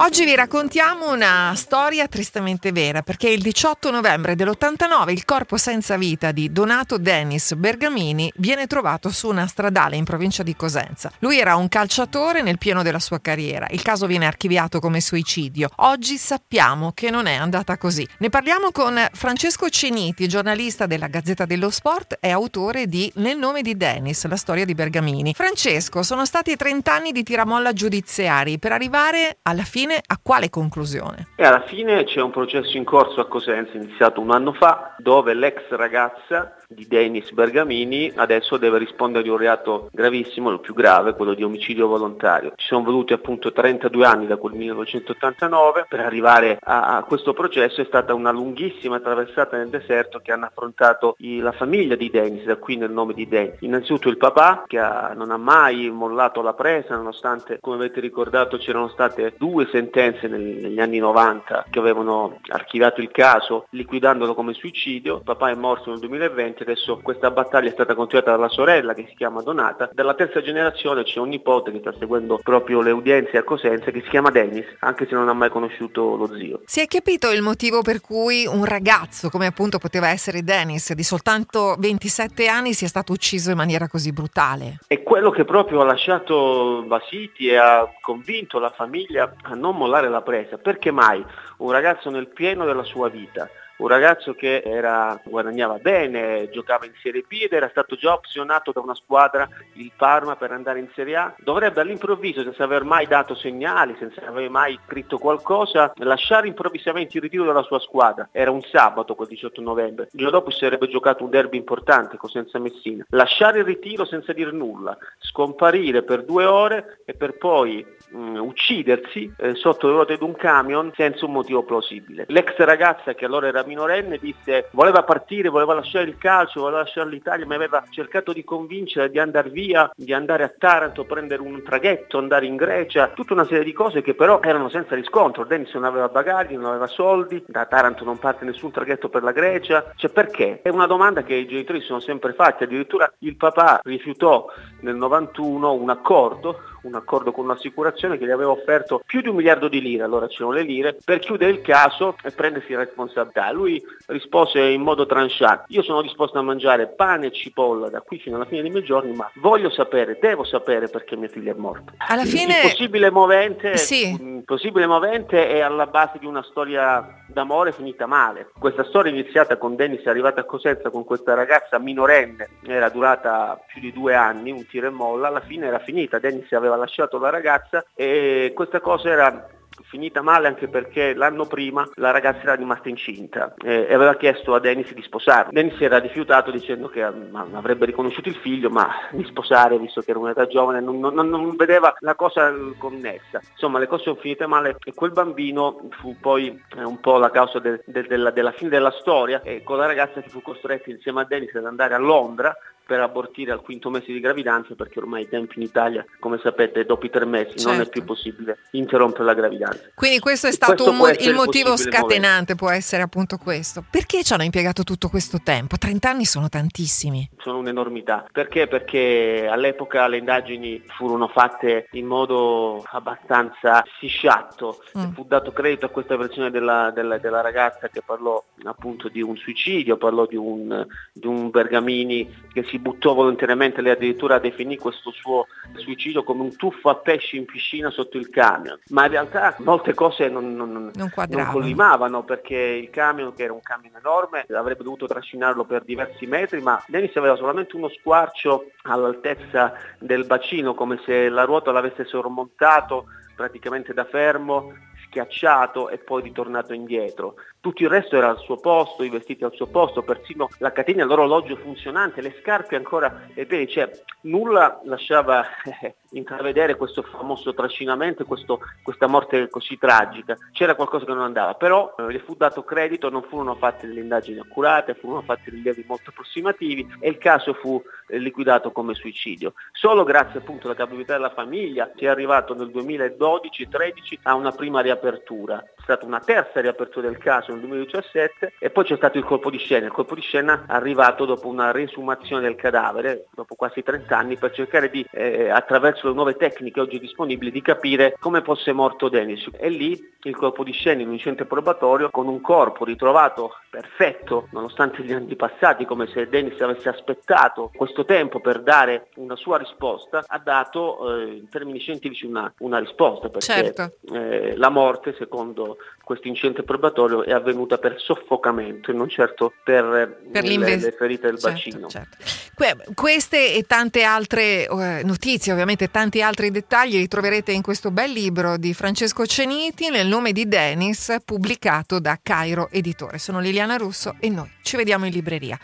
Oggi vi raccontiamo una storia tristemente vera perché il 18 novembre dell'89 il corpo senza vita di Donato Dennis Bergamini viene trovato su una stradale in provincia di Cosenza. Lui era un calciatore nel pieno della sua carriera. Il caso viene archiviato come suicidio. Oggi sappiamo che non è andata così. Ne parliamo con Francesco Ceniti, giornalista della Gazzetta dello Sport e autore di Nel nome di Dennis, la storia di Bergamini. Francesco, sono stati 30 anni di tiramolla giudiziari per arrivare alla fine fine a quale conclusione? E alla fine c'è un processo in corso a Cosenza iniziato un anno fa dove l'ex ragazza di Denis Bergamini adesso deve rispondere di un reato gravissimo, il più grave, quello di omicidio volontario. Ci sono voluti appunto 32 anni da quel 1989 per arrivare a, a questo processo, è stata una lunghissima traversata nel deserto che hanno affrontato i, la famiglia di Denis, da qui nel nome di Denis. Innanzitutto il papà che ha, non ha mai mollato la presa nonostante, come avete ricordato, c'erano state due sentenze nel, negli anni 90 che avevano archiviato il caso liquidandolo come suicidio. Papà è morto nel 2020 ovviamente adesso questa battaglia è stata continuata dalla sorella che si chiama Donata, dalla terza generazione c'è un nipote che sta seguendo proprio le udienze a Cosenza che si chiama Dennis, anche se non ha mai conosciuto lo zio. Si è capito il motivo per cui un ragazzo, come appunto poteva essere Dennis, di soltanto 27 anni sia stato ucciso in maniera così brutale? È quello che proprio ha lasciato Basiti e ha convinto la famiglia a non mollare la presa. Perché mai un ragazzo nel pieno della sua vita un ragazzo che era, guadagnava bene, giocava in Serie B ed era stato già opzionato da una squadra, il Parma, per andare in Serie A, dovrebbe all'improvviso, senza aver mai dato segnali, senza aver mai scritto qualcosa, lasciare improvvisamente il ritiro della sua squadra. Era un sabato quel 18 novembre, il giorno dopo si sarebbe giocato un derby importante con Senza Messina. Lasciare il ritiro senza dire nulla, scomparire per due ore e per poi mh, mm, uccidersi eh, sotto le ruote di un camion senza un motivo plausibile. L'ex ragazza che allora era minorenne disse voleva partire, voleva lasciare il calcio, voleva lasciare l'Italia, ma aveva cercato di convincere di andare via, di andare a Taranto, prendere un traghetto, andare in Grecia, tutta una serie di cose che però erano senza riscontro. Dennis non aveva bagagli, non aveva soldi, da Taranto non parte nessun traghetto per la Grecia, cioè perché? È una domanda che i genitori sono sempre fatti, addirittura il papà rifiutò nel 91 un accordo un accordo con un'assicurazione che gli aveva offerto più di un miliardo di lire, allora c'erano le lire, per chiudere il caso e prendersi la responsabilità. Lui rispose in modo tranchant, io sono disposto a mangiare pane e cipolla da qui fino alla fine dei miei giorni, ma voglio sapere, devo sapere perché mio figlio è morto. Alla fine... Il possibile movente, sì. il possibile movente è alla base di una storia d'amore finita male. Questa storia iniziata con Dennis, è arrivata a Cosenza con questa ragazza minorenne, era durata più di due anni, un tiro e molla, alla fine era finita, Dennis aveva lasciato la ragazza e questa cosa era finita male anche perché l'anno prima la ragazza era rimasta incinta e aveva chiesto a Dennis di sposare. Dennis era rifiutato dicendo che um, avrebbe riconosciuto il figlio ma di sposare visto che era un'età giovane non, non, non, vedeva la cosa connessa. Insomma le cose sono finite male e quel bambino fu poi eh, un po' la causa de, de, della, della fine della storia e con la ragazza che fu costretta insieme a Dennis ad andare a Londra per abortire al quinto mese di gravidanza perché ormai i tempi in Italia, come sapete, dopo i tre mesi certo. non è più certo. possibile interrompere la gravidanza. Quindi questo è stato questo mo- il motivo scatenante, momento. può essere appunto questo. Perché ci hanno impiegato tutto questo tempo? 30 anni sono tantissimi. Sono un'enormità. Perché? Perché all'epoca le indagini furono fatte in modo abbastanza scisciatto. Mm. Fu dato credito a questa versione della, della, della, ragazza che parlò appunto di un suicidio, parlò di un, di un Bergamini che si buttò volontariamente, lei addirittura definì questo suo suicidio come un tuffo a pesci in piscina sotto il camion, ma in realtà molte cose non, non, non, non collimavano perché il camion, che era un camion enorme, avrebbe dovuto trascinarlo per diversi metri, ma Dennis aveva solamente uno squarcio all'altezza del bacino, come se la ruota l'avesse sormontato praticamente da fermo schiacciato e poi ritornato indietro. Tutto il resto era al suo posto, i vestiti al suo posto, persino la catena, l'orologio funzionante, le scarpe ancora e piedi, cioè nulla lasciava eh, intravedere questo famoso trascinamento, questo, questa morte così tragica. C'era qualcosa che non andava, però eh, le fu dato credito, non furono fatte delle indagini accurate, furono fatti rilievi molto approssimativi e il caso fu eh, liquidato come suicidio. Solo grazie appunto alla capacità della famiglia si è arrivato nel 2012-13 a una prima riapertura. È stata una terza riapertura del caso nel 2017 e poi c'è stato il colpo di scena. Il colpo di scena è arrivato dopo una resumazione del cadavere, dopo quasi 30 anni, per cercare di, eh, attraverso le nuove tecniche oggi disponibili, di capire come fosse morto Dennis. E lì il colpo di scena in un centro probatorio con un corpo ritrovato perfetto, nonostante gli anni passati, come se Dennis avesse aspettato questo tempo per dare una sua risposta, ha dato eh, in termini scientifici una, una risposta, perché certo. eh, la morte, secondo questo incidente probatorio, è avvenuta per soffocamento e non certo per, per le, le, ferite del certo, bacino. Certo. Que- queste e tante altre eh, notizie, ovviamente tanti altri dettagli, li troverete in questo bel libro di Francesco Ceniti nel nome di Dennis, pubblicato da Cairo Editore. Sono Liliana Russo e noi ci vediamo in libreria.